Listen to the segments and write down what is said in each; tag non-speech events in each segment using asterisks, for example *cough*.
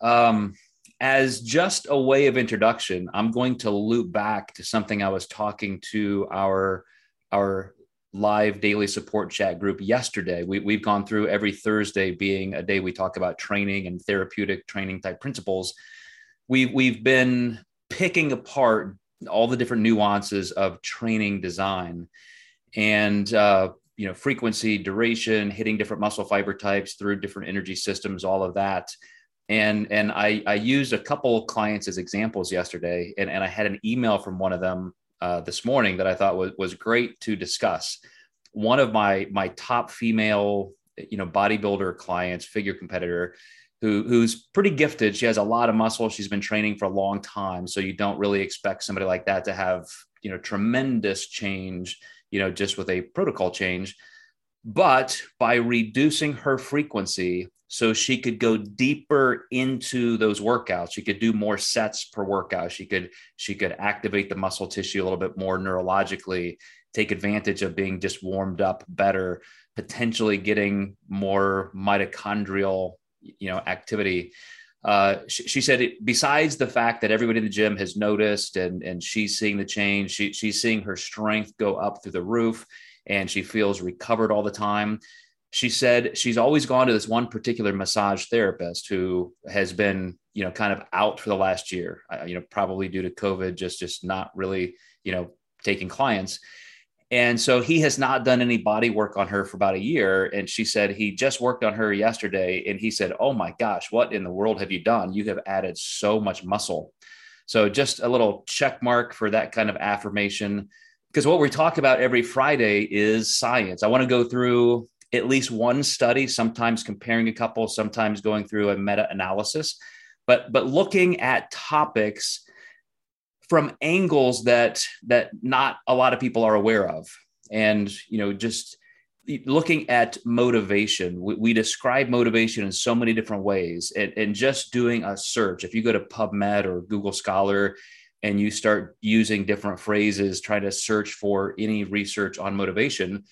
Um, as just a way of introduction, I'm going to loop back to something I was talking to our our live daily support chat group yesterday. We, we've gone through every Thursday being a day we talk about training and therapeutic training type principles. We've, we've been picking apart all the different nuances of training design and, uh, you know, frequency, duration, hitting different muscle fiber types through different energy systems, all of that. And, and I, I used a couple clients as examples yesterday, and, and I had an email from one of them uh, this morning that I thought was, was great to discuss. One of my my top female, you know, bodybuilder clients, figure competitor, who who's pretty gifted. She has a lot of muscle. She's been training for a long time, so you don't really expect somebody like that to have you know tremendous change, you know, just with a protocol change. But by reducing her frequency, so she could go deeper into those workouts. She could do more sets per workout. She could she could activate the muscle tissue a little bit more neurologically take advantage of being just warmed up better potentially getting more mitochondrial you know activity. Uh, she, she, said it, besides the fact that everybody in the gym has noticed and and she's seeing the change she, she's seeing her strength go up through the roof and she feels recovered all the time she said she's always gone to this one particular massage therapist who has been you know kind of out for the last year uh, you know probably due to covid just just not really you know taking clients. And so he has not done any body work on her for about a year. And she said he just worked on her yesterday and he said oh my gosh what in the world have you done? You have added so much muscle. So just a little check mark for that kind of affirmation. Because what we talk about every friday is science. I want to go through at least one study, sometimes comparing a couple, sometimes going through a meta analysis, but but looking at topics from angles that that not a lot of people are aware of, and you know just looking at motivation we, we, describe motivation in so many different ways. And, and, just doing a search if you go to pubmed or google scholar and you start using different phrases trying to search for any research on motivation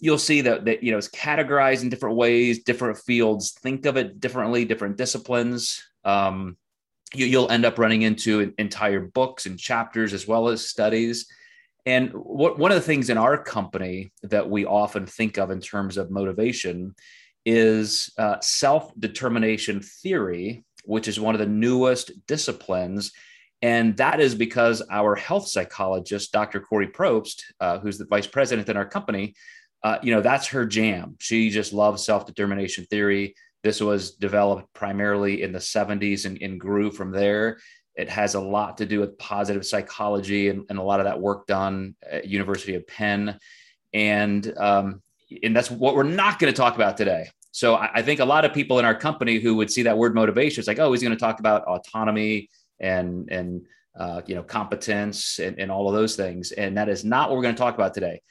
you'll see that that you know it's categorized in different ways different fields. Think of it differently different disciplines. Um, you, will end up running into entire books and chapters as well as studies. And what, one of the things in our company that we often think of in terms of motivation is uh, self-determination theory which is one of the newest disciplines. And that is because our health psychologist, Dr. Corey Probst, uh, who's the vice president in our company, uh, you know, that's her jam. She just loves self determination theory. This was developed primarily in the 70s and, and, grew from there. It has a lot to do with positive psychology and, and a lot of that work done at University of Penn. And, um, and that's what we're not going to talk about today. So I, I, think a lot of people in our company who would see that word motivation, it's like, oh, he's going to talk about autonomy and, and, uh, you know, competence and, and all of those things. And that is not what we're going to talk about today.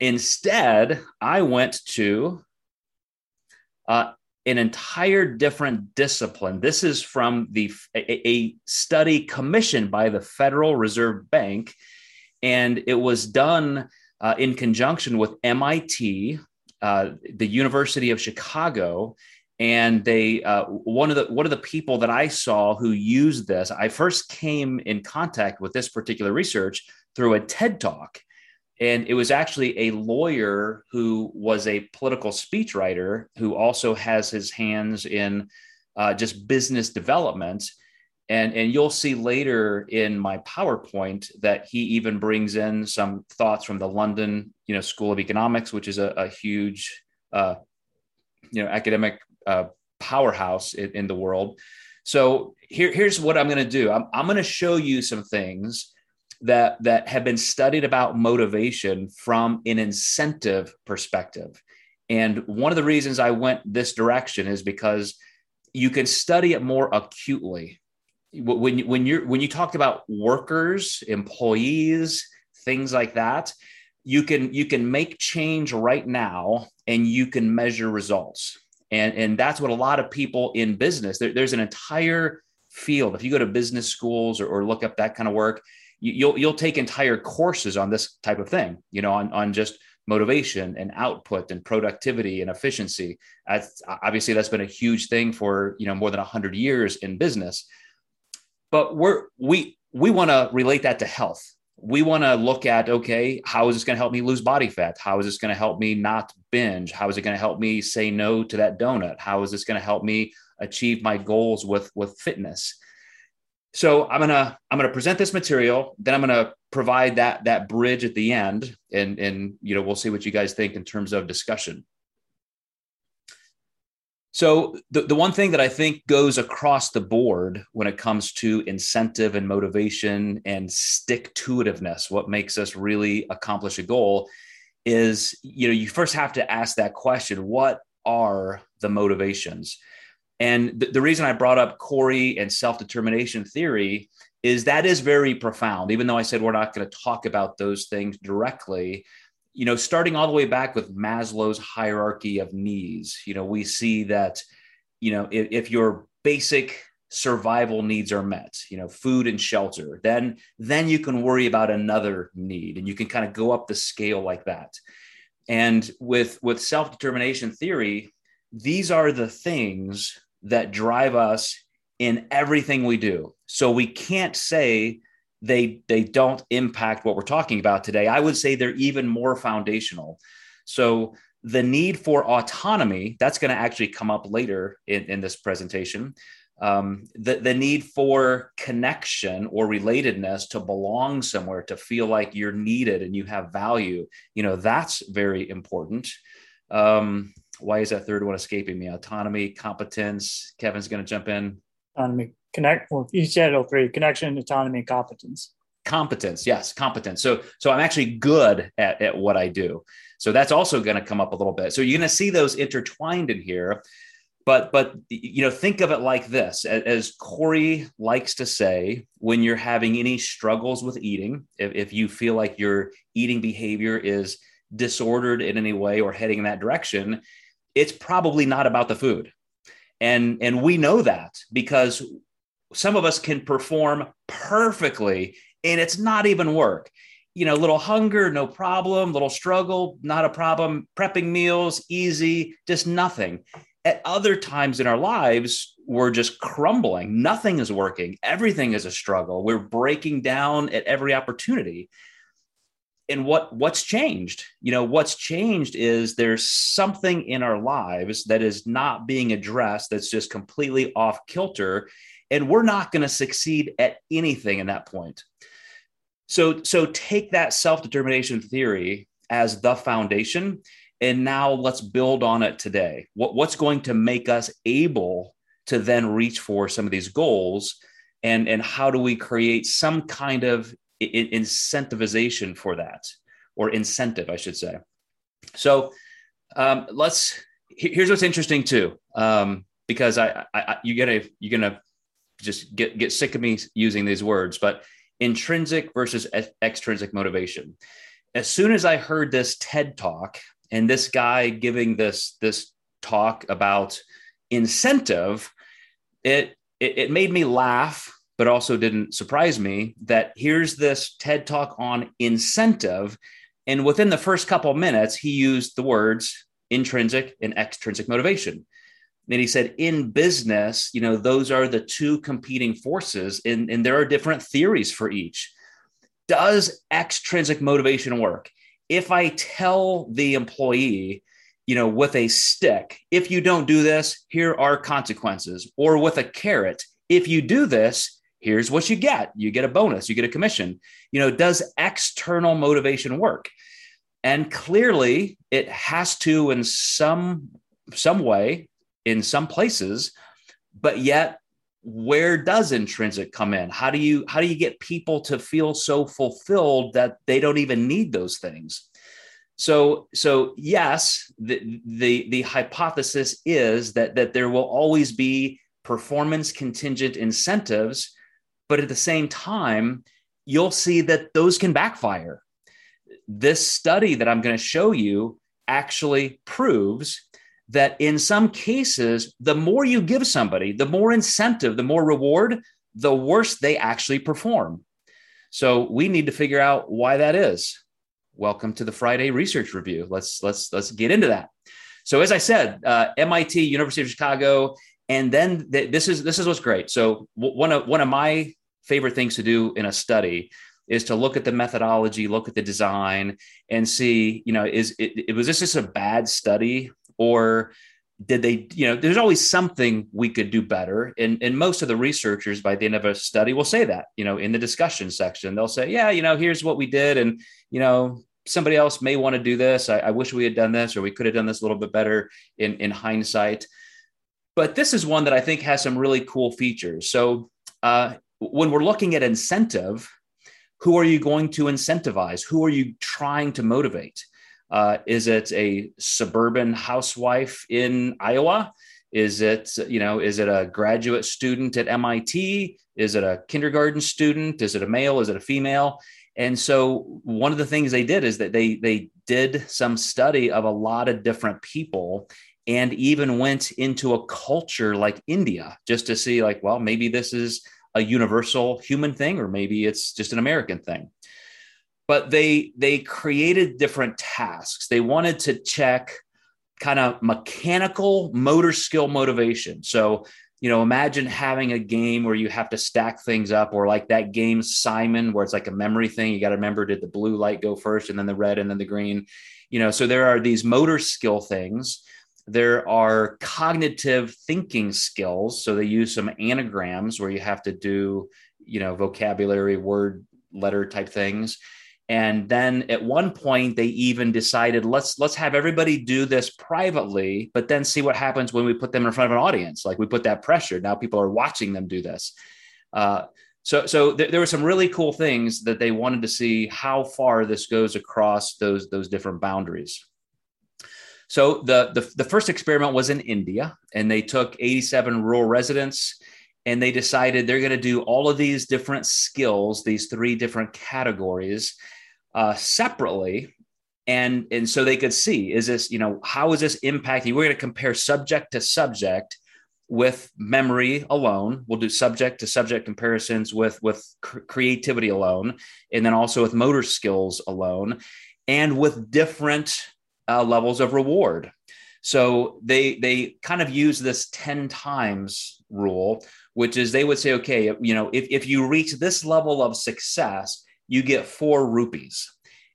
Instead, I went to uh, an entire different discipline. This is from the a, a, study commissioned by the Federal Reserve Bank, and it was done uh, in conjunction with MIT, uh, the University of Chicago, and they uh, one of the one of the people that I saw who used this. I first came in contact with this particular research through a TED talk and it was actually a lawyer who was a political speechwriter who also has his hands in uh, just business development. And, and you'll see later in my PowerPoint that he even brings in some thoughts from the London, you know, School of Economics, which is a, a huge, uh, you know, academic uh, powerhouse in, in, the world. So here, here's what I'm going to do. I'm, I'm going to show you some things that that have been studied about motivation from an incentive perspective. And one of the reasons I went this direction is because you can study it more acutely. When when you're when you talk about workers, employees, things like that, you can you can make change right now and you can measure results. And and that's what a lot of people in business there, there's an entire field. If you go to business schools or, or look up that kind of work, you'll you'll take entire courses on this type of thing you know on, on just motivation and output and productivity and efficiency. That's, obviously, that's been a huge thing for you know more than 100 years in business. But we're we we want to relate that to health. We want to look at okay, how is this going to help me lose body fat? How is this going to help me not binge? How is it going to help me say no to that donut? How is this going to help me achieve my goals with with fitness? So I'm gonna I'm gonna present this material, then I'm gonna provide that that bridge at the end, and and you know we'll see what you guys think in terms of discussion. So the, the one thing that I think goes across the board when it comes to incentive and motivation and stick to itiveness, what makes us really accomplish a goal is, you know, you first have to ask that question, what are the motivations? And the, the reason I brought up Corey and self-determination theory is that is very profound, even though I said we're not going to talk about those things directly you know, starting all the way back with Maslow's hierarchy of needs, you know, we see that, you know, if, if your basic survival needs are met, you know, food and shelter, then then you can worry about another need and you can kind of go up the scale like that. And with with self-determination theory, these are the things that drive us in everything we do. So we can't say they they don't impact what we're talking about today. I would say they're even more foundational. So the need for autonomy that's going to actually come up later in, in this presentation. Um, the, the need for connection or relatedness to belong somewhere to feel like you're needed and you have value you know that's very important um, why is that third one escaping me? Autonomy competence kevin's going to jump in. Autonomy connect well you said all three connection autonomy competence. Competence yes competence. So so i'm actually good at, at what i do. So that's also going to come up a little bit. So you're going to see those intertwined in here but but you know think of it like this. As corey likes to say when you're having any struggles with eating if, if you feel like your eating behavior is disordered in any way or heading in that direction it's probably not about the food. And and we know that because some of us can perform perfectly and it's not even work. You know little hunger no problem little struggle not a problem. Prepping meals easy just nothing. At other times in our lives we're just crumbling. Nothing is working. Everything is a struggle. We're breaking down at every opportunity and what what's changed? You know what's changed is there's something in our lives that is not being addressed that's just completely off kilter and we're not going to succeed at anything in that point. So so take that self-determination theory as the foundation and now let's build on it today. What, what's going to make us able to then reach for some of these goals and and how do we create some kind of incentivization for that or incentive i should say so um, let's here's what's interesting too um, because I, I, you get a you're gonna just get get sick of me using these words, but intrinsic versus extrinsic motivation. As soon as I heard this TED talk and this guy giving this this talk about incentive, it it, it made me laugh, but also didn't surprise me that here's this TED talk on incentive, and within the first couple minutes, he used the words intrinsic and extrinsic motivation. And he said in business you know those are the two competing forces and, and there are different theories for each. Does extrinsic motivation work? If i tell the employee you know with a stick if you don't do this here are consequences or with a carrot if you do this here's what you get. You get a bonus. You get a commission. You know does external motivation work? And clearly it has to in some some way in some places, but yet where does intrinsic come in? How do you how do you get people to feel so fulfilled that they don't even need those things? So so yes the the, the hypothesis is that that there will always be performance contingent incentives but at the same time you'll see that those can backfire this study that i'm going to show you actually proves that in some cases, the more you give somebody, the more incentive, the more reward, the worse they actually perform. So we need to figure out why that is. welcome to the Friday Research Review. Let's let's let's get into that. So as I said, uh, MIT, University of Chicago, and then th- this is this is what's great. So w- one of one of my favorite things to do in a study is to look at the methodology, look at the design, and see, you know, is it, was this just a bad study or did they, you know, there's always something we could do better. And, and most of the researchers by the end of a study will say that, you know, in the discussion section, they'll say, yeah, you know, here's what we did. And, you know, somebody else may want to do this. I, I wish we had done this, or we could have done this a little bit better in, in hindsight. But this is one that I think has some really cool features. So uh, when we're looking at incentive, who are you going to incentivize? Who are you trying to motivate? Uh, is it a suburban housewife in Iowa? Is it, you know, is it a graduate student at MIT? Is it a kindergarten student? Is it a male? Is it a female? And so one of the things they did is that they they did some study of a lot of different people and even went into a culture like India just to see like, well, maybe this is a universal human thing, or maybe it's just an American thing. But they they created different tasks. They wanted to check kind of mechanical motor skill motivation. So, you know, imagine having a game where you have to stack things up, or like that game Simon, where it's like a memory thing. You got to remember did the blue light go first, and then the red, and then the green. You know, so there are these motor skill things there are cognitive thinking skills. So they use some anagrams where you have to do, you know, vocabulary, word, letter type things. And then at one point they even decided let's let's have everybody do this privately, but then see what happens when we put them in front of an audience. Like we put that pressure. Now people are watching them do this. Uh, so so th- there were some really cool things that they wanted to see how far this goes across those those different boundaries. So the, the, the first experiment was in India, and they took 87 rural residents and they decided they're going to do all of these different skills, these three different categories uh, separately. And, and so they could see is this, you know, how is this impacting? We're going to compare subject to subject with memory alone. We'll do subject to subject comparisons with, with creativity alone, and then also with motor skills alone, and with different uh, levels of reward. So they they kind of use this 10 times rule, which is they would say, okay, you know, if, if you reach this level of success, you get four rupees.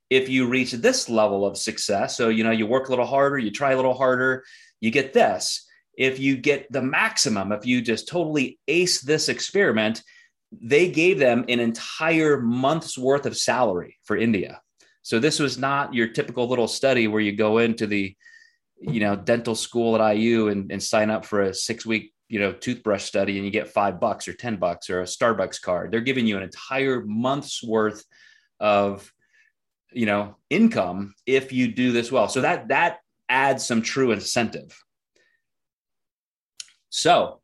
If you reach this level of success, so you know, you work a little harder, you try a little harder, you get this. If you get the maximum, if you just totally ace this experiment, they gave them an entire month's worth of salary for India. So this was not your typical little study where you go into the, you know, dental school at IU and, and sign up for a six week, you know, toothbrush study and you get five bucks or 10 bucks or a Starbucks card. They're giving you an entire month's worth of, you know, income if you do this well. So that, that adds some true incentive. So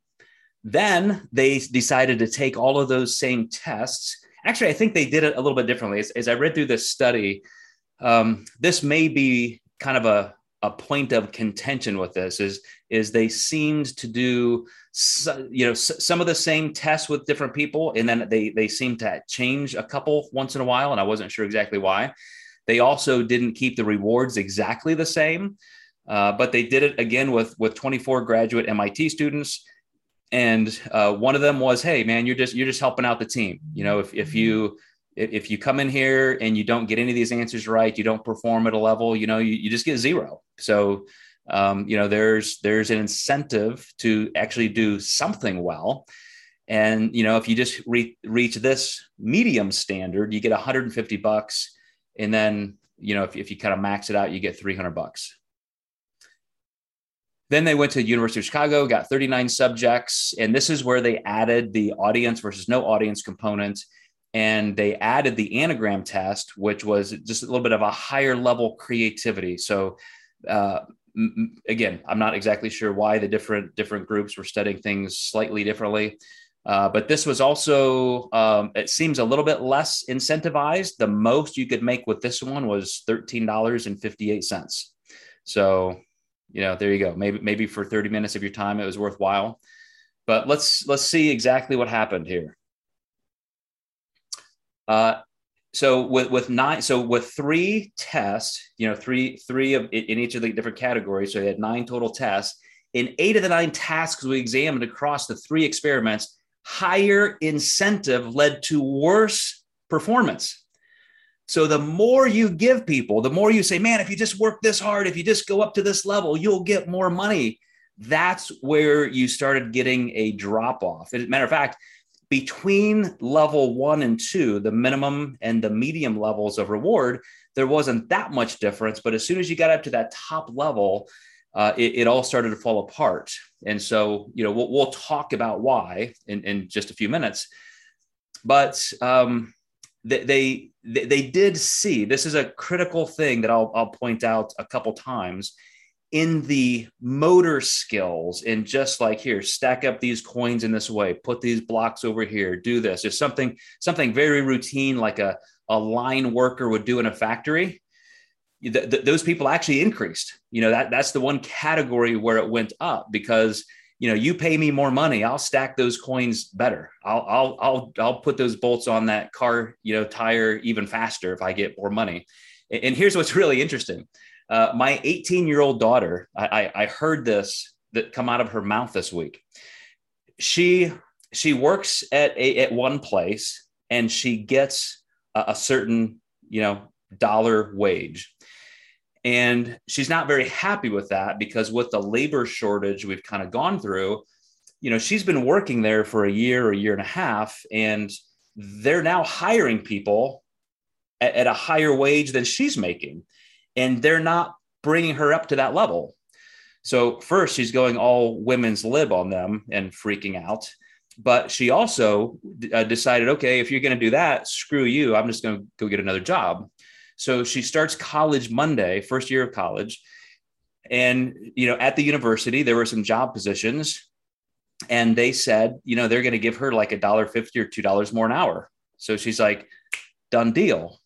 then they decided to take all of those same tests actually, I think they did it a little bit differently. As, as I read through this study, um, this may be kind of a, a point of contention with this is is they seemed to do you know some of the same tests with different people and then they they seemed to change a couple once in a while and i wasn't sure exactly why they also didn't keep the rewards exactly the same uh, but they did it again with with 24 graduate mit students and uh, one of them was hey man you're just you're just helping out the team. You know if, if you if you come in here and you don't get any of these answers right you don't perform at a level you know you, you just get zero. So um, you know there's there's an incentive to actually do something well. And you know if you just re- reach this medium standard you get 150 bucks. And then you know if, if you kind of max it out you get 300 bucks then they went to University of Chicago, got 39 subjects, and this is where they added the audience versus no audience component. And they added the anagram test, which was just a little bit of a higher level creativity. So, uh, again, I'm not exactly sure why the different different groups were studying things slightly differently. Uh, but this was also, um, it seems a little bit less incentivized. The most you could make with this one was $13.58. So you know, there you go. Maybe maybe for 30 minutes of your time it was worthwhile. But let's let's see exactly what happened here. Uh, so with with nine so with three tests you know three three of in each of the different categories so they had nine total tests in eight of the nine tasks we examined across the three experiments higher incentive led to worse performance so the more you give people the more you say man if you just work this hard if you just go up to this level you'll get more money that's where you started getting a drop off as a matter of fact between level one and two, the minimum and the medium levels of reward, there wasn't that much difference. But as soon as you got up to that top level, uh, it, it, all started to fall apart. And so, you know, we'll, we'll talk about why in, in, just a few minutes. But um, they, they, they did see this is a critical thing that I'll, I'll point out a couple times in the motor skills and just like here stack up these coins in this way put these blocks over here do this. There's something something very routine like a, a line worker would do in a factory th- th- those people actually increased. You know that that's the one category where it went up because you know you pay me more money i'll stack those coins better. I'll i'll i'll, I'll put those bolts on that car you know tire even faster if i get more money. And, here's what's *laughs* really interesting. Uh, my 18 year old daughter, I, I, heard this that come out of her mouth this week. She she works at a, at one place and she gets a, a certain you know dollar wage, and she's not very happy with that because with the labor shortage we've kind of gone through, you know she's been working there for a year or a year and a half, and they're now hiring people at, at a higher wage than she's making and they're not bringing her up to that level. So first, she's going all women's lib on them and freaking out. But she also uh, decided, okay, if you're going to do that, screw you. I'm just going to go get another job. So she starts college Monday, first year of college. And, you know, at the university, there were some job positions. And they said, you know, they're going to give her like a dollar fifty or two dollars more an hour. So she's like, done deal.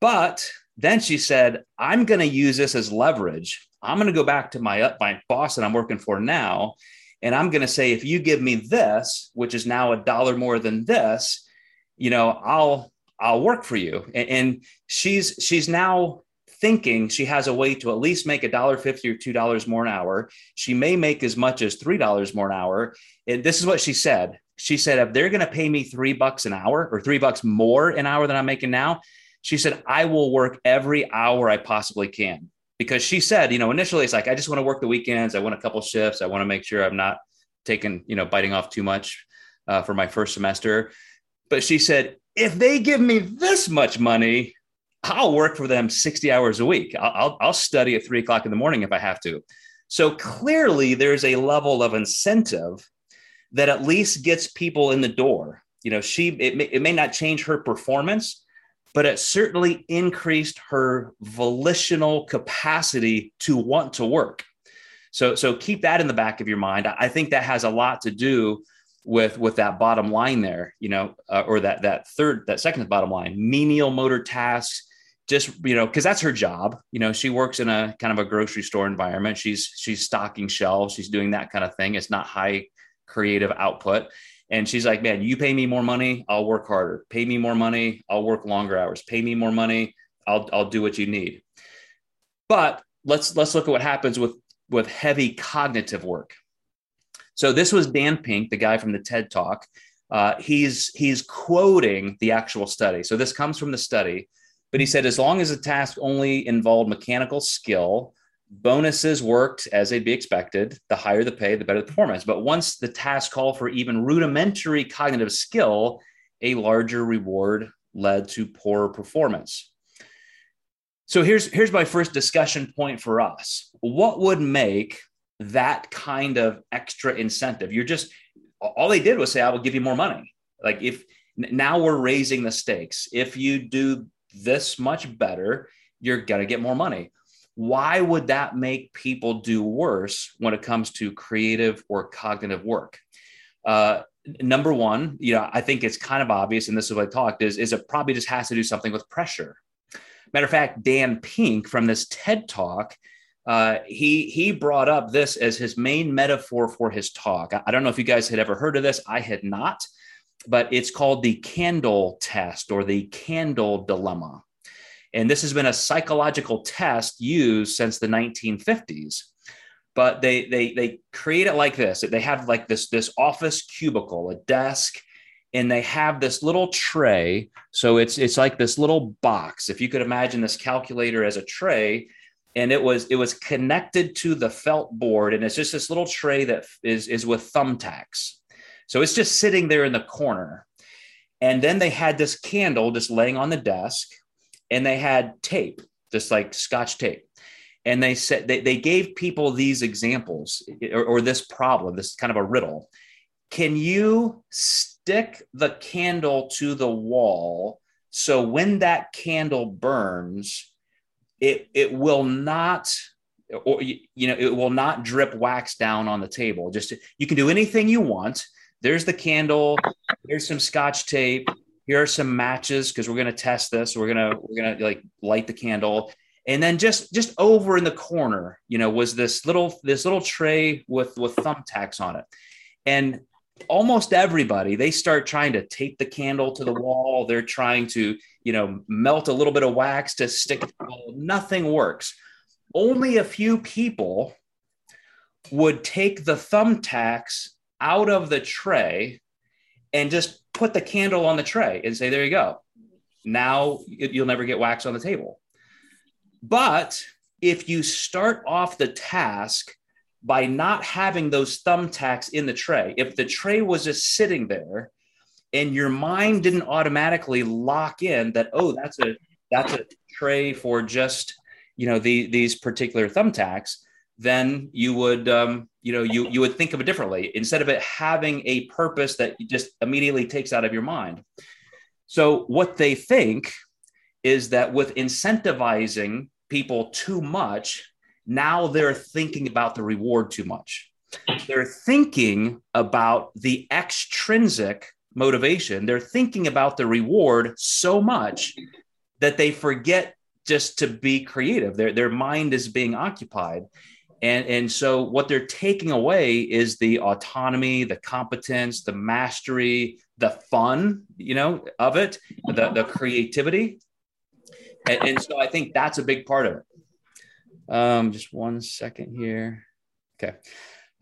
But then she said, I'm going to use this as leverage. I'm going to go back to my, my boss that I'm working for now. And I'm going to say, if you give me this, which is now a dollar more than this, you know, I'll, I'll work for you. And, and she's, she's now thinking she has a way to at least make a dollar fifty or two dollars more an hour. She may make as much as three dollars more an hour. And this is what she said. She said, if they're going to pay me three bucks an hour or three bucks more an hour than I'm making now, she said, I will work every hour I possibly can. Because she said, you know, initially it's like, I just want to work the weekends. I want a couple shifts. I want to make sure I'm not taking, you know, biting off too much uh, for my first semester. But she said, if they give me this much money, I'll work for them 60 hours a week. I'll, I'll, study at three o'clock in the morning if I have to. So clearly, there's a level of incentive that at least gets people in the door. You know, she it may, it may not change her performance, but it certainly increased her volitional capacity to want to work. So, so keep that in the back of your mind. I think that has a lot to do with with that bottom line there, you know, uh, or that that third, that second bottom line, menial motor tasks. Just you know, because that's her job. You know, she works in a kind of a grocery store environment. She's she's stocking shelves. She's doing that kind of thing. It's not high creative output and she's like, man, you pay me more money, I'll work harder. Pay me more money, I'll work longer hours. Pay me more money, I'll, I'll do what you need. But let's let's look at what happens with with heavy cognitive work. So this was Dan Pink, the guy from the TED Talk. Uh, he's he's quoting the actual study. So this comes from the study, but he said as long as the task only involved mechanical skill, bonuses worked as they'd be expected. The higher the pay, the better the performance. But once the task called for even rudimentary cognitive skill, a larger reward led to poorer performance. So here's here's my first discussion point for us. What would make that kind of extra incentive? You're just all they did was say, "I will give you more money." Like if now we're raising the stakes. If you do this much better, you're gonna get more money why would that make people do worse when it comes to creative or cognitive work? Uh, number one, you know, I think it's kind of obvious, and this is what I talked is, is it probably just has to do something with pressure. Matter of fact, Dan Pink from this TED talk, uh, he he brought up this as his main metaphor for his talk. I, I don't know if you guys had ever heard of this. I had not. but it's called the candle test or the candle dilemma. And this has been a psychological test used since the 1950s. But they they they create it like this. They have like this this office cubicle, a desk, and they have this little tray. So it's it's like this little box. If you could imagine this calculator as a tray, and it was it was connected to the felt board, and it's just this little tray that is is with thumbtacks. So it's just sitting there in the corner. And then they had this candle just laying on the desk, and they had tape, just like scotch tape. And they said they, they gave people these examples or, or this problem, this kind of a riddle. Can you stick the candle to the wall so when that candle burns, it, it will not or you know it will not drip wax down on the table. Just you can do anything you want. There's the candle. Here's some scotch tape. Here are some matches because we're going to test this. We're going to we're going to like light the candle. And then just just over in the corner you know was this little this little tray with with thumbtacks on it. And almost everybody they start trying to tape the candle to the wall. They're trying to you know melt a little bit of wax to stick nothing works only a few people would take the thumbtacks out of the tray and just put the candle on the tray and say, there you go. Now you'll never get wax on the table. But if you start off the task by not having those thumbtacks in the tray, if the tray was just sitting there and your mind didn't automatically lock in that, oh, that's a that's a tray for just you know the, these particular thumbtacks, then you would um, you know you you would think of it differently instead of it having a purpose that just immediately takes out of your mind. So what they think is that with incentivizing people too much now they're thinking about the reward too much. They're thinking about the extrinsic motivation they're thinking about the reward so much that they forget just to be creative their, their mind is being occupied and, and so what they're taking away is the autonomy, the competence, the mastery, the fun, you know, of it, the, the creativity. And, and so I think that's a big part of it. Um, just one second here. Okay.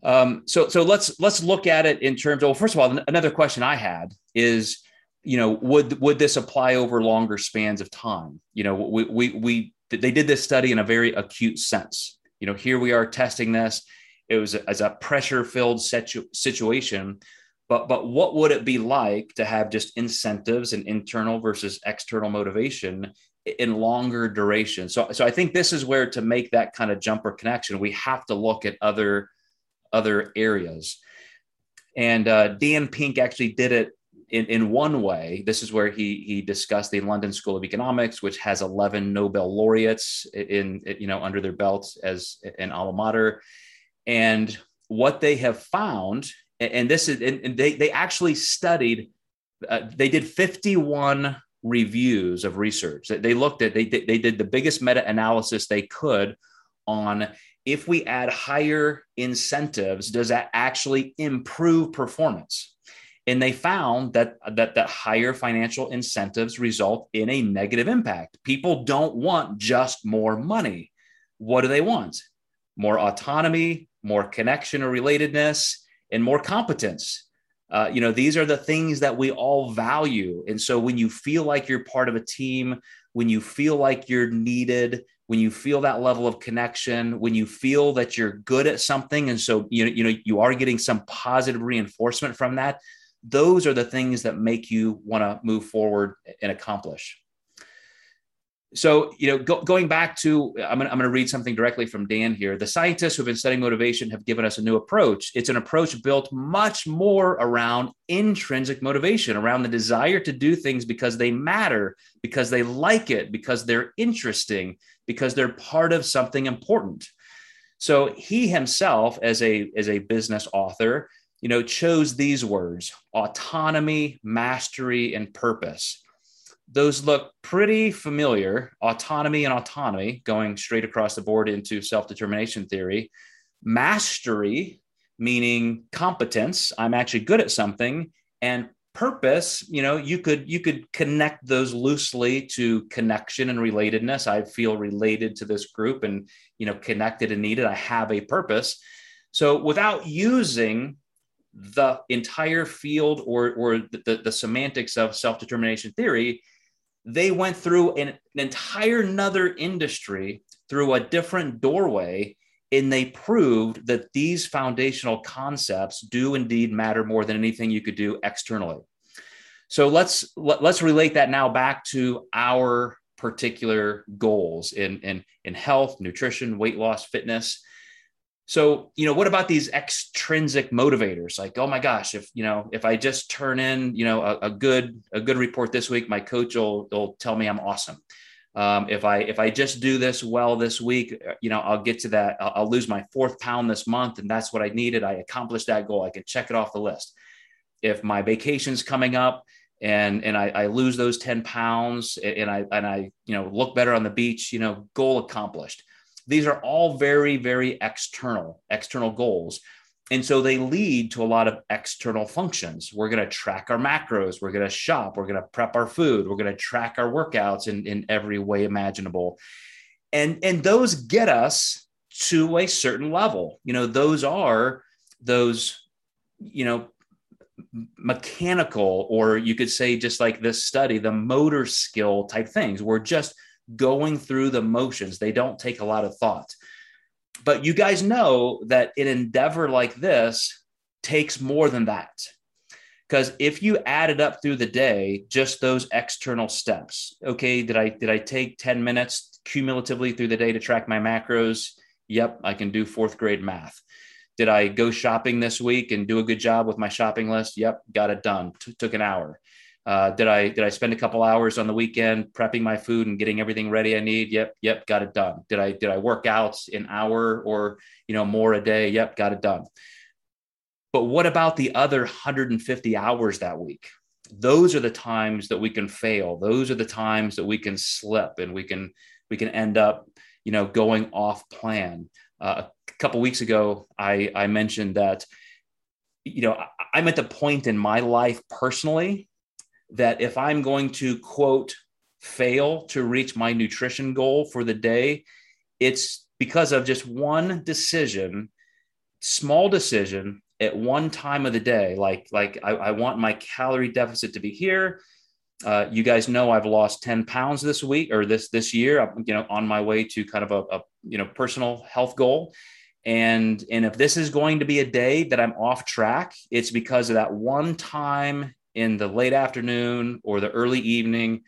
Um, so so let's let's look at it in terms of well, first of all, another question I had is, you know, would would this apply over longer spans of time? You know, we we, we they did this study in a very acute sense you know, here we are testing this. It was as a pressure filled situ- situation. But, but what would it be like to have just incentives and internal versus external motivation in longer duration? So, so I think this is where to make that kind of jumper connection, we have to look at other other areas. And uh, Dan Pink actually did it in, in one way, this is where he he discussed the London School of Economics, which has 11 Nobel laureates in, in you know under their belt as an alma mater, and what they have found, and this is and they they actually studied, uh, they did 51 reviews of research. That they looked at they they did the biggest meta analysis they could on if we add higher incentives does that actually improve performance? And they found that that that higher financial incentives result in a negative impact. People don't want just more money. What do they want? More autonomy more connection or relatedness and more competence. Uh, you know these are the things that we all value. And so when you feel like you're part of a team when you feel like you're needed when you feel that level of connection when you feel that you're good at something and so you know you know you are getting some positive reinforcement from that those are the things that make you want to move forward and accomplish. So you know go, going back to I'm going, to read something directly from dan here. The scientists who've been studying motivation have given us a new approach. It's an approach built much more around intrinsic motivation around the desire to do things because they matter because they like it because they're interesting because they're part of something important so he himself as a as a business author you know, chose these words autonomy, mastery, and purpose. Those look pretty familiar autonomy and autonomy, going straight across the board into self determination theory. Mastery, meaning competence, I'm actually good at something. And purpose you know you could you could connect those loosely to connection and relatedness. I feel related to this group and you know connected and needed. I have a purpose. So without using the entire field or or the, the semantics of self-determination theory they went through an, an entire another industry through a different doorway and they proved that these foundational concepts do indeed matter more than anything you could do externally. So let's let, let's relate that now back to our particular goals in in in health nutrition weight loss fitness. So you know what about these extrinsic motivators? Like oh my gosh if you know if i just turn in you know a, a good a good report this week my coach will, will tell me i'm awesome um, if I if I just do this well this week, uh, you know, I'll get to that. I'll, I'll, lose my fourth pound this month, and that's what I needed. I accomplished that goal. I can check it off the list. If my vacation's coming up and and I, I lose those ten pounds, and I and I you know look better on the beach, you know, goal accomplished. These are all very very external external goals and so they lead to a lot of external functions. We're going to track our macros. We're going to shop. We're going to prep our food. We're going to track our workouts in, in every way imaginable. And, and those get us to a certain level. You know, those are those, you know, mechanical, or you could say, just like this study, the motor skill type things. We're just going through the motions. They don't take a lot of thought. But you guys know that an endeavor like this takes more than that. Because if you add it up through the day, just those external steps, okay, did I did I take 10 minutes cumulatively through the day to track my macros? Yep, I can do fourth grade math. Did I go shopping this week and do a good job with my shopping list? Yep, got it done. T- took an hour. Uh, did I did I spend a couple hours on the weekend prepping my food and getting everything ready I need? Yep, yep, got it done. Did I did I work out an hour or you know more a day? Yep, got it done. But what about the other 150 hours that week? Those are the times that we can fail. Those are the times that we can slip and we can we can end up you know going off plan. Uh, a couple weeks ago, I I mentioned that you know I'm at the point in my life personally that if I'm going to quote fail to reach my nutrition goal for the day, it's because of just one decision, small decision at one time of the day. Like, like I, I want my calorie deficit to be here. Uh, you guys know I've lost 10 pounds this week or this this year. I'm you know on my way to kind of a, a you know personal health goal. And and if this is going to be a day that I'm off track, it's because of that one time in the late afternoon or the early evening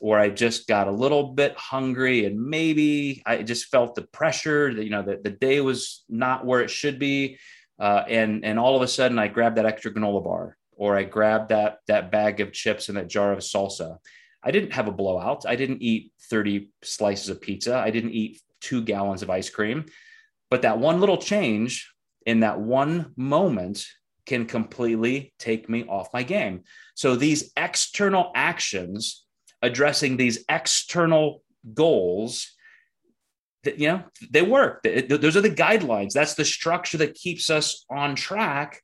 or I just got a little bit hungry and maybe I just felt the pressure that, you know, that the day was not where it should be. Uh, and, and all of a sudden I grabbed that extra granola bar or I grabbed that, that bag of chips and that jar of salsa. I didn't have a blowout. I didn't eat 30 slices of pizza. I didn't eat two gallons of ice cream, but that one little change in that one moment can completely take me off my game. So these external actions addressing these external goals that you know they work. Those are the guidelines. That's the structure that keeps us on track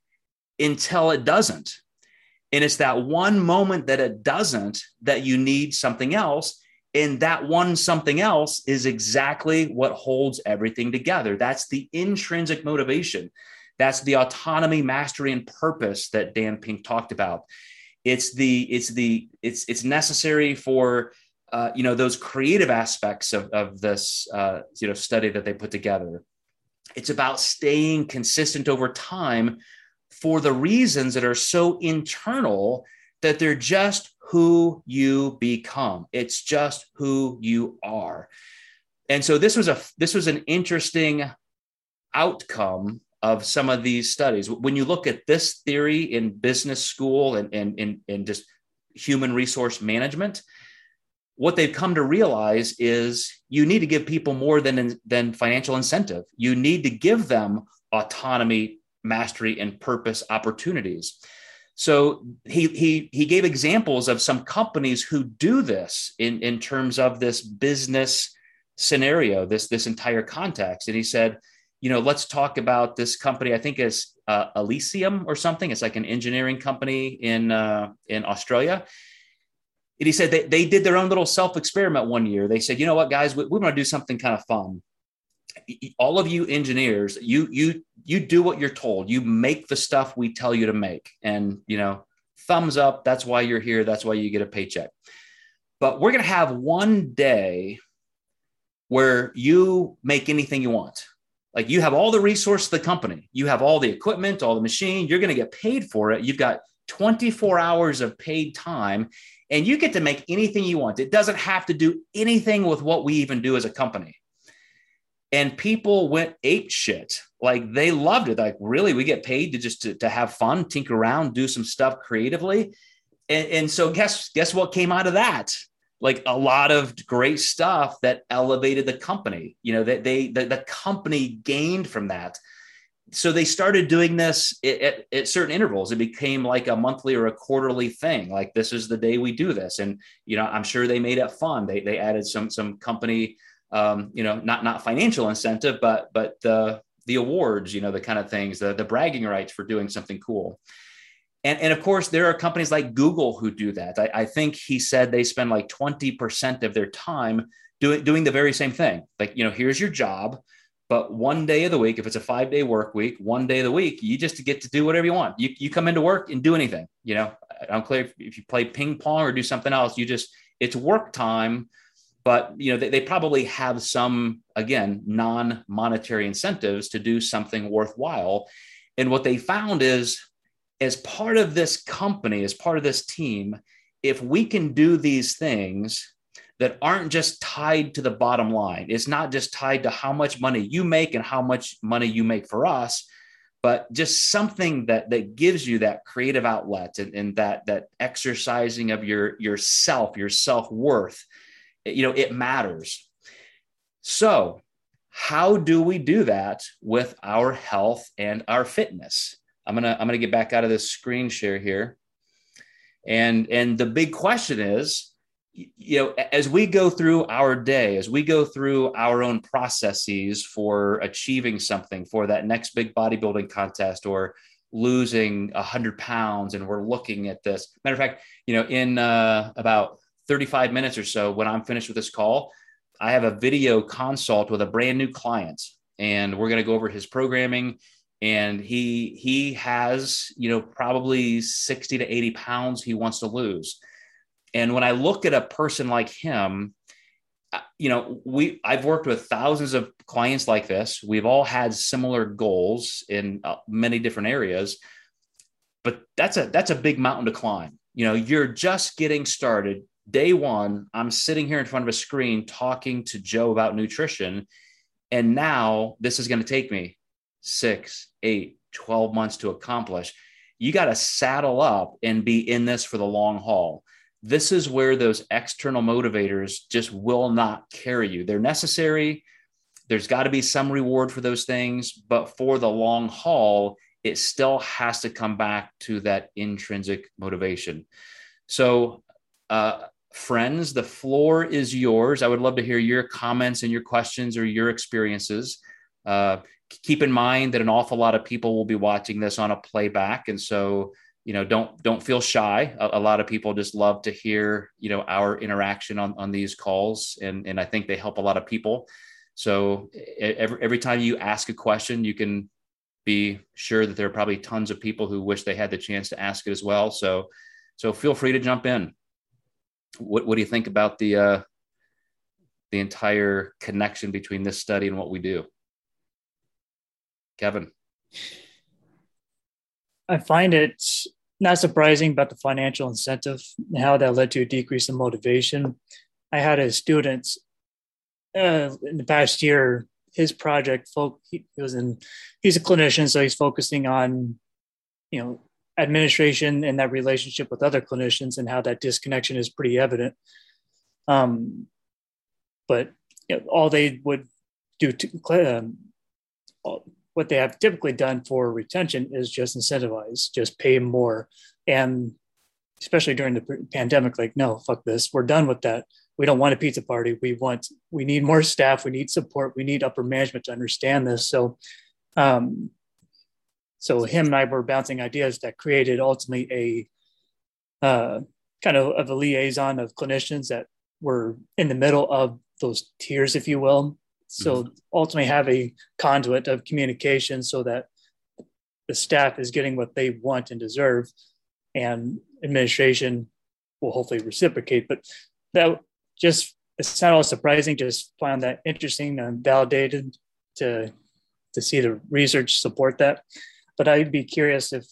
until it doesn't. And it's that one moment that it doesn't that you need something else. And that one something else is exactly what holds everything together. That's the intrinsic motivation that's the autonomy, mastery, and purpose that Dan Pink talked about. It's the it's the it's it's necessary for uh, you know those creative aspects of, of this uh, you know study that they put together. It's about staying consistent over time for the reasons that are so internal that they're just who you become. It's just who you are. And so this was a this was an interesting outcome of some of these studies. When you look at this theory in business school and, and, and, and just human resource management, what they've come to realize is you need to give people more than, than financial incentive. You need to give them autonomy, mastery, and purpose opportunities. So he, he, he gave examples of some companies who do this in, in terms of this business scenario, this, this entire context. And he said, you know, let's talk about this company. I think is uh, Elysium or something. It's like an engineering company in uh, in Australia. And he said they, they did their own little self experiment one year. They said, you know what, guys, we, we want to do something kind of fun. All of you engineers, you you you do what you're told. You make the stuff we tell you to make, and you know, thumbs up. That's why you're here. That's why you get a paycheck. But we're to have one day where you make anything you want. Like you have all the resource of the company, you have all the equipment, all the machine, you're going to get paid for it. You've got 24 hours of paid time and you get to make anything you want. It doesn't have to do anything with what we even do as a company. And people went ape shit. Like they loved it. Like, really, we get paid to just to, to have fun, tinker around, do some stuff creatively. And, and so guess guess what came out of that? Like a lot of great stuff that elevated the company you know that they, the, the company gained from that. So they started doing this at, at, at, certain intervals. It became like a monthly or a quarterly thing like this is the day we do this. And you know i'm sure they made it fun. They, they added some some company um, you know not not financial incentive but but the the awards you know the kind of things the, the bragging rights for doing something cool and, and of course, there are companies like Google who do that. I, I think he said they spend like 20% of their time doing, doing the very same thing. Like, you know, here's your job, but one day of the week, if it's a five day work week, one day of the week, you just get to do whatever you want. You, you come into work and do anything, you know, I don't care if, if you play ping pong or do something else, you just, it's work time, but you know, they, they probably have some, again, non-monetary incentives to do something worthwhile. And what they found is as part of this company, as part of this team, if we can do these things that aren't just tied to the bottom line, it's not just tied to how much money you make and how much money you make for us, but just something that that gives you that creative outlet and, and that that exercising of your yourself, your self-worth, you know, it matters. So how do we do that with our health and our fitness? I'm gonna I'm gonna get back out of this screen share here. And and the big question is, you know, as we go through our day, as we go through our own processes for achieving something for that next big bodybuilding contest or losing a 100 pounds and we're looking at this matter of fact you know in uh, about 35 minutes or so when i'm finished with this call i have a video consult with a brand new client and we're going to go over his programming and he he has you know probably 60 to 80 pounds he wants to lose. And when i look at a person like him you know we i've worked with thousands of clients like this. We've all had similar goals in uh, many different areas. But that's a that's a big mountain to climb. You know you're just getting started. Day one i'm sitting here in front of a screen talking to joe about nutrition. And now this is going to take me six, eight, 12 months to accomplish. You got to saddle up and be in this for the long haul. This is where those external motivators just will not carry you. They're necessary. There's got to be some reward for those things, but for the long haul, it still has to come back to that intrinsic motivation. So, uh, friends, the floor is yours. I would love to hear your comments and your questions or your experiences. Uh, keep in mind that an awful lot of people will be watching this on a playback. And so you know don't don't feel shy. A, a, lot of people just love to hear you know our interaction on, on these calls. And and i think they help a lot of people. So every, every time you ask a question you can be sure that there are probably tons of people who wish they had the chance to ask it as well. So so feel free to jump in. What, what do you think about the uh the entire connection between this study and what we do Kevin? I find it not surprising about the financial incentive and how that led to a decrease in motivation. I had a student uh, in the past year. His project, he was in. He's a clinician, so he's focusing on, you know, administration and that relationship with other clinicians and how that disconnection is pretty evident. Um, but you know, all they would do to um, what they have typically done for retention is just incentivize, just pay more. And especially during the pandemic, like, no, fuck this. We're done with that. We don't want a pizza party. We want, we need more staff. We need support. We need upper management to understand this. So, um, So him and I were bouncing ideas that created ultimately a uh, kind of, of a liaison of clinicians that were in the middle of those tiers, if you will. So mm-hmm. ultimately have a conduit of communication so that the staff is getting what they want and deserve, and administration will hopefully reciprocate. But that just it's not all surprising. Just found that interesting and validated to to see the research support that. But I'd be curious if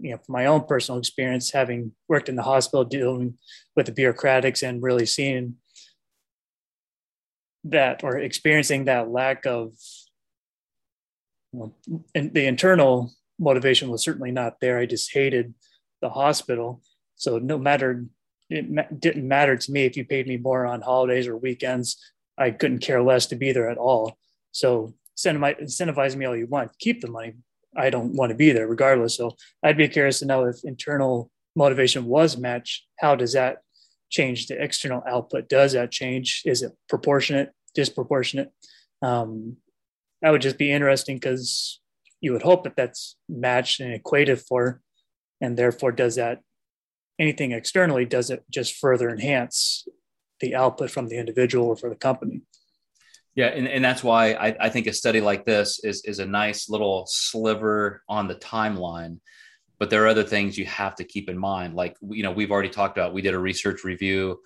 you know, from my own personal experience, having worked in the hospital, dealing with the bureaucratics, and really seeing that or experiencing that lack of well, and the internal motivation was certainly not there. I just hated the hospital. So no matter it ma- didn't matter to me if you paid me more on holidays or weekends. I couldn't care less to be there at all. So incentivize me all you want, keep the money. I don't want to be there regardless. So I'd be curious to know if internal motivation was matched. How does that change the external output? Does that change? Is it proportionate, disproportionate? Um, that would just be interesting because you would hope that that's matched and equated for, and therefore does that anything externally does it just further enhance the output from the individual or for the company. Yeah, and, and that's why I, I think a study like this is, is a nice little sliver on the timeline. But there are other things you have to keep in mind. Like, you know, we've already talked about, we did a research review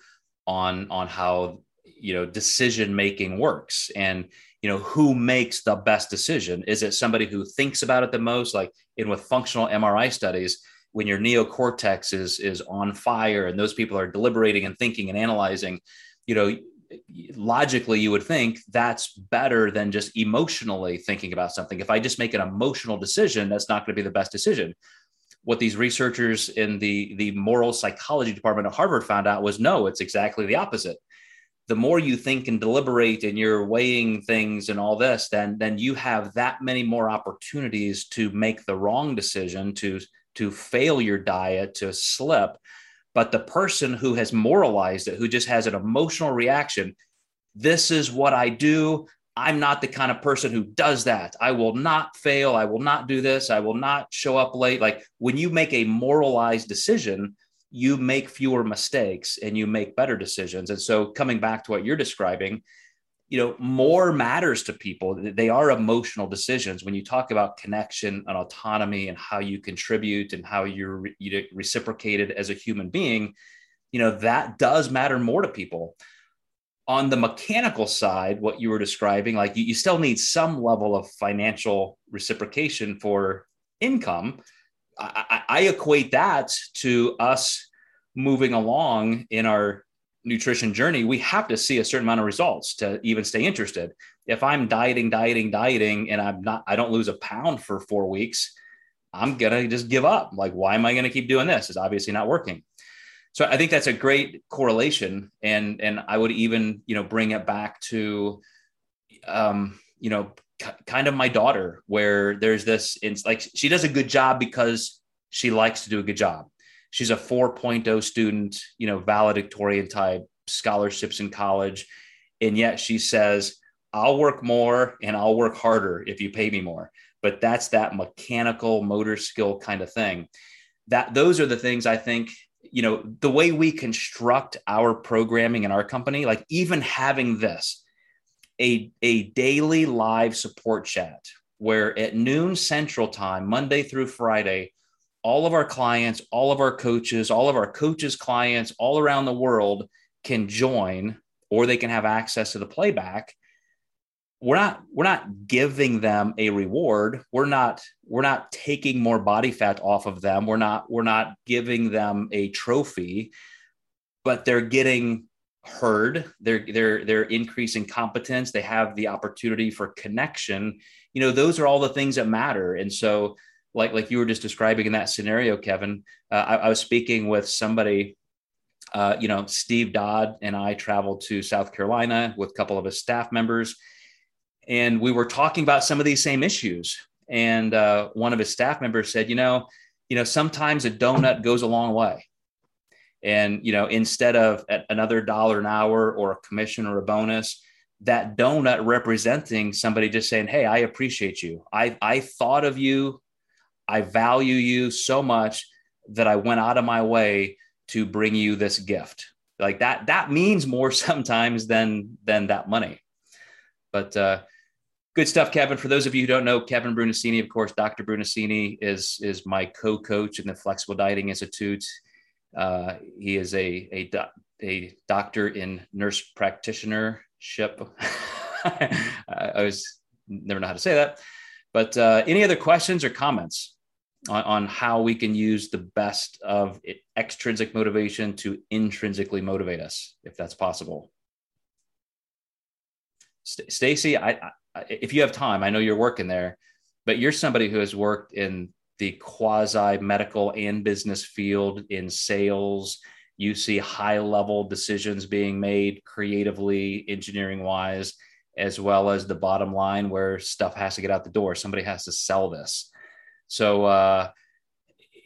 on on how you know decision making works and you know who makes the best decision. Is it somebody who thinks about it the most? Like in with functional mri studies when your neocortex is is on fire and those people are deliberating and thinking and analyzing you know logically you would think that's better than just emotionally thinking about something. If i just make an emotional decision that's not going to be the best decision what these researchers in the the moral psychology department at harvard found out was no it's exactly the opposite the more you think and deliberate and you're weighing things and all this then then you have that many more opportunities to make the wrong decision to to fail your diet, to slip. But the person who has moralized it, who just has an emotional reaction, this is what I do. I'm not the kind of person who does that. I will not fail. I will not do this. I will not show up late. Like when you make a moralized decision, you make fewer mistakes and you make better decisions. And so, coming back to what you're describing, you know more matters to people they are emotional decisions when you talk about connection and autonomy and how you contribute and how you're you reciprocated as a human being you know that does matter more to people on the mechanical side what you were describing like you, you still need some level of financial reciprocation for income I, I, I equate that to us moving along in our nutrition journey, we have to see a certain amount of results to even stay interested. If I'm dieting, dieting, dieting, and I'm not, I don't lose a pound for four weeks, I'm gonna just give up. Like, why am I gonna keep doing this? It's obviously not working. So I think that's a great correlation, and and I would even you know bring it back to, um, you know, c- kind of my daughter, where there's this, it's like she does a good job because she likes to do a good job she's a 4.0 student, you know, valedictorian type, scholarships in college. And yet she says, I'll work more and I'll work harder if you pay me more. But that's that mechanical motor skill kind of thing. That those are the things I think, you know, the way we construct our programming in our company, like even having this, a, a daily live support chat where at noon central time, Monday through Friday, all of our clients, all of our coaches, all of our coaches' clients all around the world can join or they can have access to the playback. We're not we're not giving them a reward. We're not we're not taking more body fat off of them. We're not we're not giving them a trophy, but they're getting heard. They're they're they're increasing competence. They have the opportunity for connection. You know, those are all the things that matter. And so like like you were just describing in that scenario, Kevin. Uh, I, I, was speaking with somebody. Uh, you know, Steve Dodd and I traveled to South Carolina with a couple of his staff members, and we were talking about some of these same issues. And uh, one of his staff members said, "You know, you know, sometimes a donut goes a long way." And you know, instead of another dollar an hour or a commission or a bonus, that donut representing somebody just saying, "Hey, I appreciate you. I I thought of you I value you so much that I went out of my way to bring you this gift. Like that, that means more *laughs* sometimes than than that money. But uh, good stuff, Kevin. For those of you who don't know, Kevin Brunacini, of course, Dr. Brunacini is is my co-coach in the Flexible Dieting Institute. Uh, he is a a, a doctor in nurse practitionership. *laughs* I was never know how to say that. But uh, any other questions or comments on, on, how we can use the best of extrinsic motivation to intrinsically motivate us, if that's possible? St- Stacy, I, I, if you have time, I know you're working there, but you're somebody who has worked in the quasi medical and business field in sales. You see high level decisions being made creatively, engineering wise as well as the bottom line where stuff has to get out the door. Somebody has to sell this. So, uh,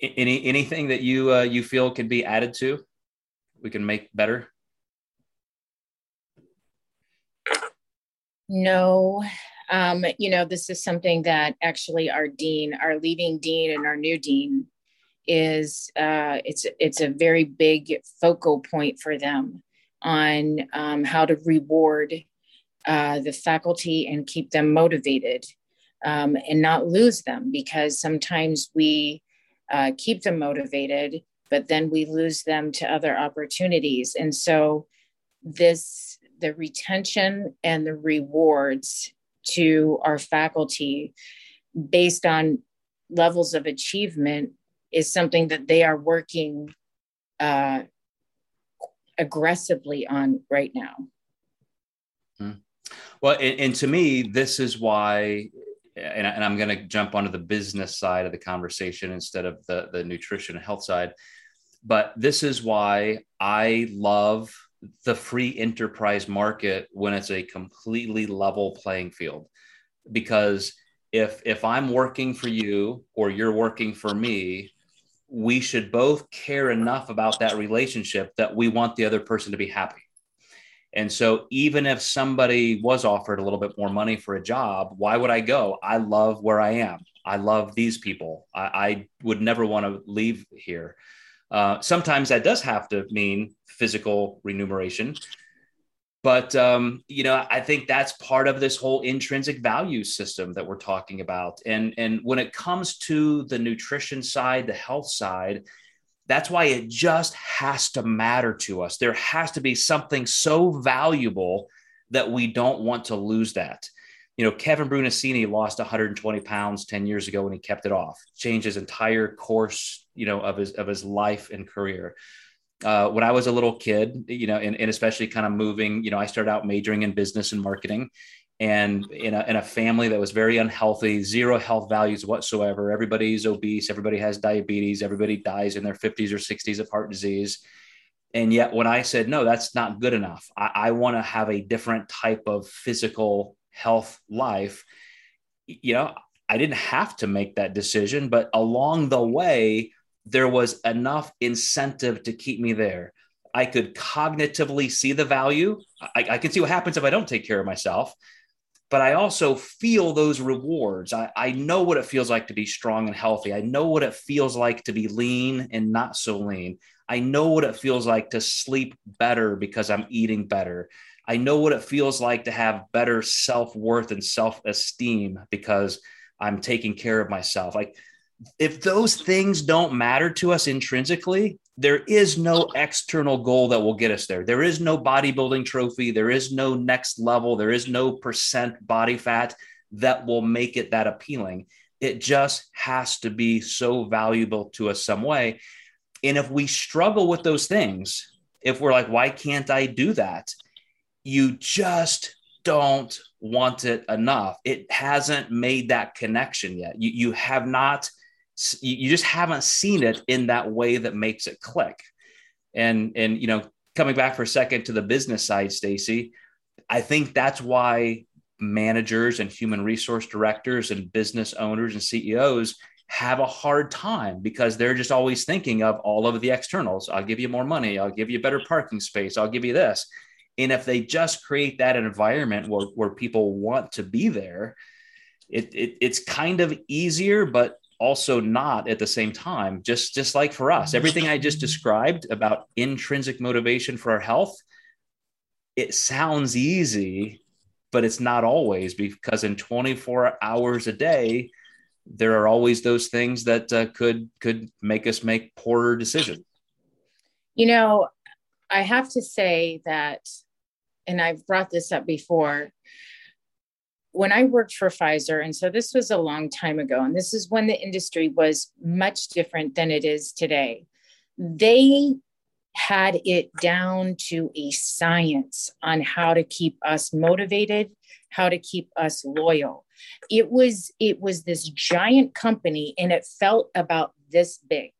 any anything that you uh, you feel can be added to, we can make better. No, um, you know this is something that actually our dean, our leading dean, and our new dean is uh, it's it's a very big focal point for them on um, how to reward uh, the faculty and keep them motivated um, and not lose them because sometimes we uh, keep them motivated, but then we lose them to other opportunities. And so, this the retention and the rewards to our faculty based on levels of achievement is something that they are working uh, aggressively on right now. Well, and, and to me, this is why, and, and I'm going to jump onto the business side of the conversation instead of the, the nutrition and health side. But this is why I love the free enterprise market when it's a completely level playing field. Because if if I'm working for you or you're working for me, we should both care enough about that relationship that we want the other person to be happy. And so, even if somebody was offered a little bit more money for a job, why would I go? I love where I am. I love these people. I, I would never want to leave here. Uh, sometimes that does have to mean physical remuneration. But um, you know, I think that's part of this whole intrinsic value system that we're talking about. And and when it comes to the nutrition side, the health side, that's why it just has to matter to us. There has to be something so valuable that we don't want to lose that. You know, Kevin Brunacini lost 120 pounds 10 years ago when he kept it off, changed his entire course, you know, of his of his life and career. Uh, when I was a little kid, you know, and, and especially kind of moving, you know, I started out majoring in business and marketing and in a, in a family that was very unhealthy, zero health values whatsoever. Everybody's obese, everybody has diabetes, everybody dies in their 50s or 60s of heart disease. And yet, when I said, no, that's not good enough, I, I want to have a different type of physical health life, you know, I didn't have to make that decision, but along the way, there was enough incentive to keep me there. I could cognitively see the value. I, I, can see what happens if I don't take care of myself but I also feel those rewards. I, I know what it feels like to be strong and healthy. I know what it feels like to be lean and not so lean. I know what it feels like to sleep better because I'm eating better. I know what it feels like to have better self worth and self esteem because I'm taking care of myself. Like, if those things don't matter to us intrinsically, there is no external goal that will get us there. There is no bodybuilding trophy. There is no next level. There is no percent body fat that will make it that appealing. It just has to be so valuable to us some way. And if we struggle with those things, if we're like, why can't I do that? You just don't want it enough. It hasn't made that connection yet. You, you have not you just haven't seen it in that way that makes it click. And and you know, coming back for a second to the business side, Stacy, I think that's why managers and human resource directors and business owners and CEOs have a hard time because they're just always thinking of all of the externals. I'll give you more money. I'll give you better parking space. I'll give you this. And if they just create that environment where, where people want to be there, it, it, it's kind of easier, but also not at the same time. Just just like for us everything i just described about intrinsic motivation for our health it sounds easy but it's not always because in 24 hours a day there are always those things that uh, could could make us make poorer decisions. You know i have to say that and i've brought this up before when I worked for Pfizer, and so this was a long time ago, and this is when the industry was much different than it is today. They had it down to a science on how to keep us motivated, how to keep us loyal. It was it was this giant company and it felt about this big.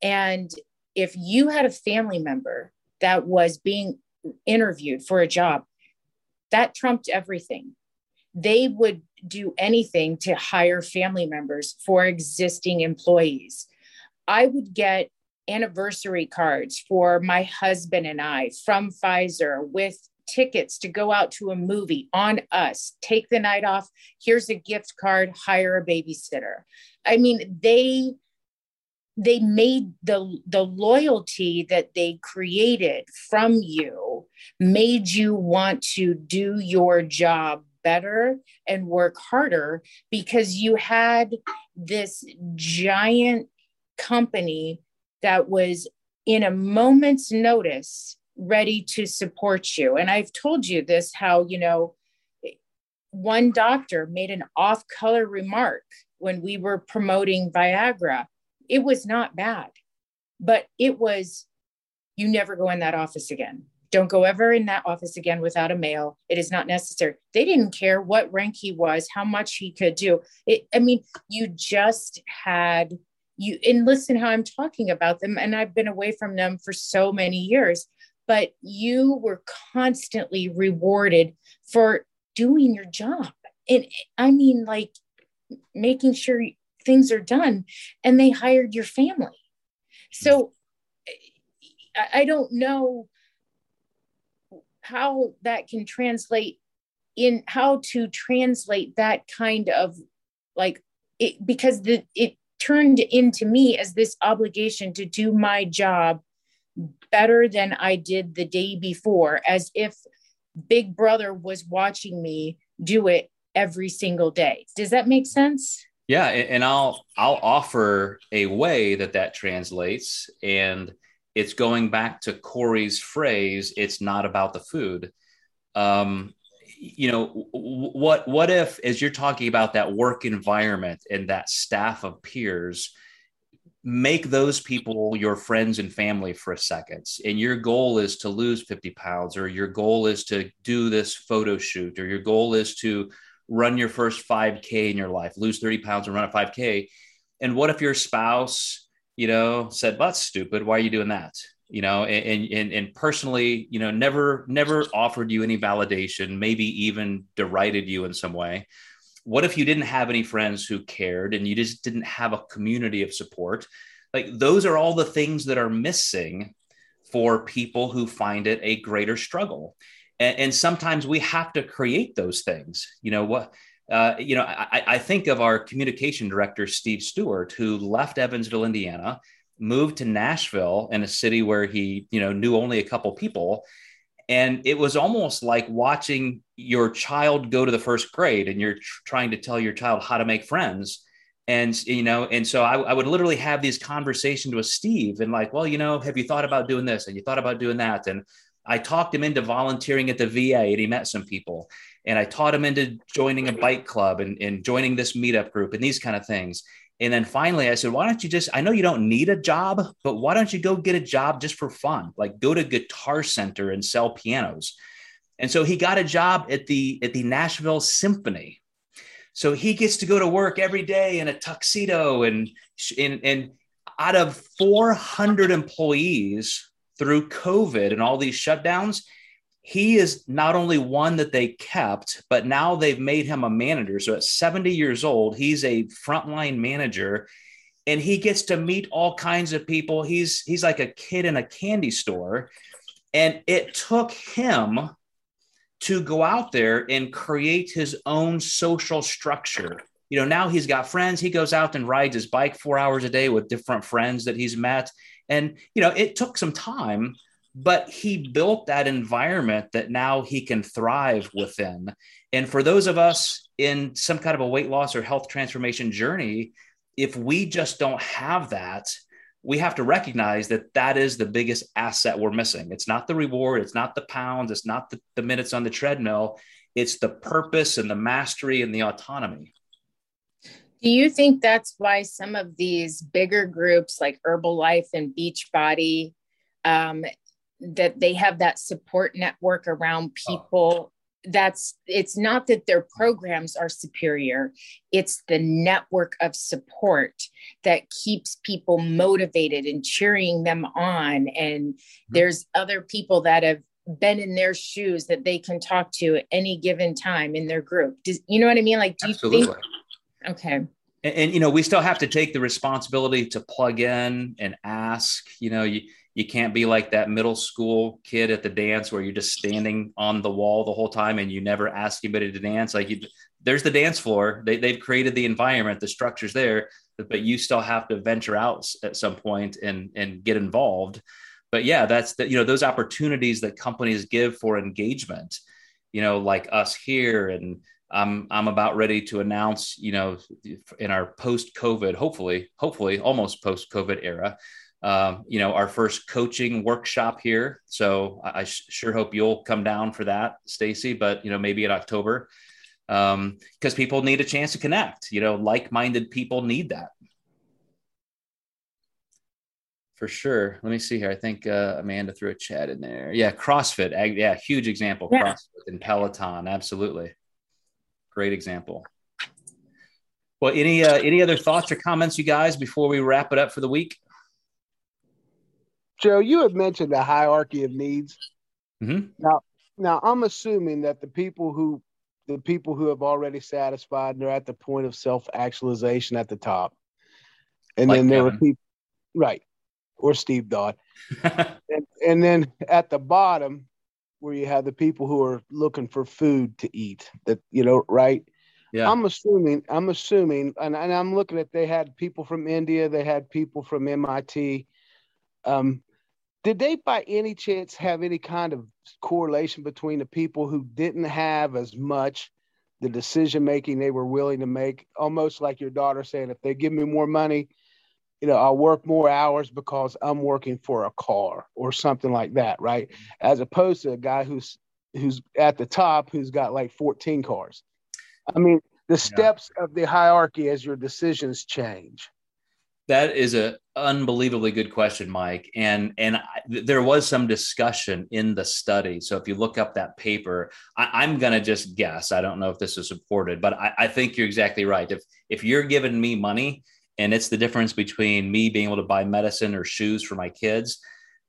And if you had a family member that was being interviewed for a job, that trumped everything they would do anything to hire family members for existing employees. I would get anniversary cards for my husband and I from Pfizer with tickets to go out to a movie on us, take the night off. Here's a gift card, hire a babysitter. I mean, they they made the the loyalty that they created from you made you want to do your job better and work harder because you had this giant company that was in a moment's notice ready to support you. And I've told you this how, you know, one doctor made an off color remark when we were promoting Viagra. It was not bad, but it was, you never go in that office again. Don't go ever in that office again without a male. It is not necessary. They didn't care what rank he was, how much he could do. It, I mean, you just had you and listen how I'm talking about them. And I've been away from them for so many years, but you were constantly rewarded for doing your job. And I mean, like making sure things are done, and they hired your family. So I don't know how that can translate in how to translate that kind of like it because the it turned into me as this obligation to do my job better than I did the day before as if big brother was watching me do it every single day. Does that make sense? Yeah and i'll i'll offer a way that that translates and it's going back to Corey's phrase, it's not about the food. Um, you know, what what if as you're talking about that work environment and that staff of peers, make those people your friends and family for a second. And your goal is to lose 50 pounds, or your goal is to do this photo shoot, or your goal is to run your first 5K in your life, lose 30 pounds and run a 5K. And what if your spouse you know, said, "That's stupid. Why are you doing that?" You know, and and and personally, you know, never never offered you any validation, maybe even derided you in some way. What if you didn't have any friends who cared and you just didn't have a community of support? Like those are all the things that are missing for people who find it a greater struggle. And, and sometimes we have to create those things. You know what? Uh, you know, I, I, think of our communication director, Steve Stewart, who left Evansville, Indiana, moved to Nashville in a city where he, you know, knew only a couple people. And it was almost like watching your child go to the first grade and you're tr- trying to tell your child how to make friends. And, you know, and so I, I would literally have these conversations with Steve and like, well, you know, have you thought about doing this? And you thought about doing that? And I talked him into volunteering at the VA and he met some people and I taught him into joining a bike club and, and joining this meetup group and these kind of things. And then finally, I said, why don't you just, I know you don't need a job, but why don't you go get a job just for fun? Like go to Guitar Center and sell pianos. And so he got a job at the at the Nashville Symphony. So he gets to go to work every day in a tuxedo and and, and out of 400 employees through COVID and all these shutdowns, he is not only one that they kept, but now they've made him a manager. So at 70 years old, he's a frontline manager and he gets to meet all kinds of people. He's he's like a kid in a candy store. And it took him to go out there and create his own social structure you know now he's got friends he goes out and rides his bike four hours a day with different friends that he's met and you know it took some time but he built that environment that now he can thrive within and for those of us in some kind of a weight loss or health transformation journey if we just don't have that we have to recognize that that is the biggest asset we're missing. It's not the reward, it's not the pounds, it's not the, the minutes on the treadmill, it's the purpose and the mastery and the autonomy. Do you think that's why some of these bigger groups like Herbalife and Beachbody, um, that they have that support network around oh. people that's it's not that their programs are superior it's the network of support that keeps people motivated and cheering them on and mm-hmm. there's other people that have been in their shoes that they can talk to at any given time in their group Does, you know what i mean like do Absolutely. you think okay and, and, you know we still have to take the responsibility to plug in and ask you know you you can't be like that middle school kid at the dance where you're just standing on the wall the whole time and you never ask anybody to dance. Like you, there's the dance floor. They, they've created the environment, the structure's there, but you still have to venture out at some point and and get involved. But yeah, that's the you know those opportunities that companies give for engagement. You know, like us here, and I'm I'm about ready to announce. You know, in our post COVID, hopefully, hopefully, almost post COVID era um, you know, our first coaching workshop here. So I, I sure hope you'll come down for that, Stacy. But you know, maybe in October, because um, people need a chance to connect. You know, like-minded people need that for sure. Let me see here. I think uh, Amanda threw a chat in there. Yeah, CrossFit. Yeah, huge example. Yeah. CrossFit and Peloton. Absolutely, great example. Well, any uh, any other thoughts or comments, you guys, before we wrap it up for the week? Joe, you had mentioned the hierarchy of needs. Mm-hmm. Now, now I'm assuming that the people who the people who have already satisfied they're at the point of self actualization at the top, and like then there Kevin. were people, right, or Steve Dodd, *laughs* and, and then at the bottom where you have the people who are looking for food to eat that you know right yeah. I'm assuming, I'm assuming, and, and, I'm looking at they had people from India, they had people from MIT. Um, did they by any chance have any kind of correlation between the people who didn't have as much the decision making they were willing to make almost like your daughter saying if they give me more money you know i'll work more hours because i'm working for a car or something like that right as opposed to a guy who's who's at the top who's got like 14 cars i mean the steps yeah. of the hierarchy as your decisions change that is a unbelievably good question, Mike. And and I, there was some discussion in the study. So if you look up that paper, I, am going to just guess. I don't know if this is supported, but I, I think you're exactly right. If if you're giving me money and it's the difference between me being able to buy medicine or shoes for my kids,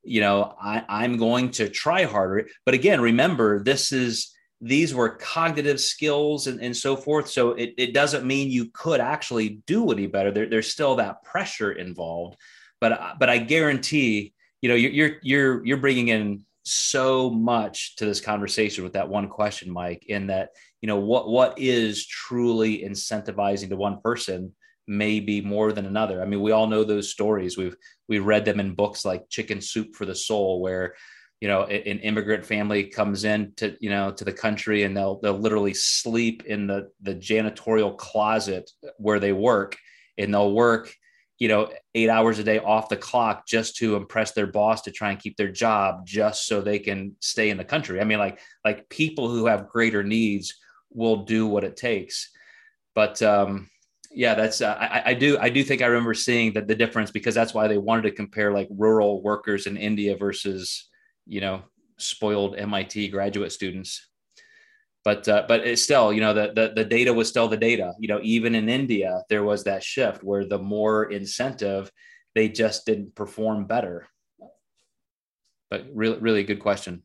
you know, I, I'm going to try harder. But again, remember, this is these were cognitive skills and, and so forth. So it, it doesn't mean you could actually do any better. There, there's still that pressure involved. But but I guarantee, you know, you're you're you're bringing in so much to this conversation with that one question, Mike. In that, you know, what what is truly incentivizing to one person may be more than another. I mean, we all know those stories. We've we've read them in books like Chicken Soup for the Soul, where you know an immigrant family comes in to you know to the country and they'll they'll literally sleep in the the janitorial closet where they work and they'll work you know eight hours a day off the clock just to impress their boss to try and keep their job just so they can stay in the country i mean like like people who have greater needs will do what it takes but um yeah that's uh, I, I do i do think i remember seeing that the difference because that's why they wanted to compare like rural workers in india versus you know spoiled MIT graduate students. But uh, but it's still you know the, the the data was still the data. You know even in India there was that shift where the more incentive they just didn't perform better. But really really good question.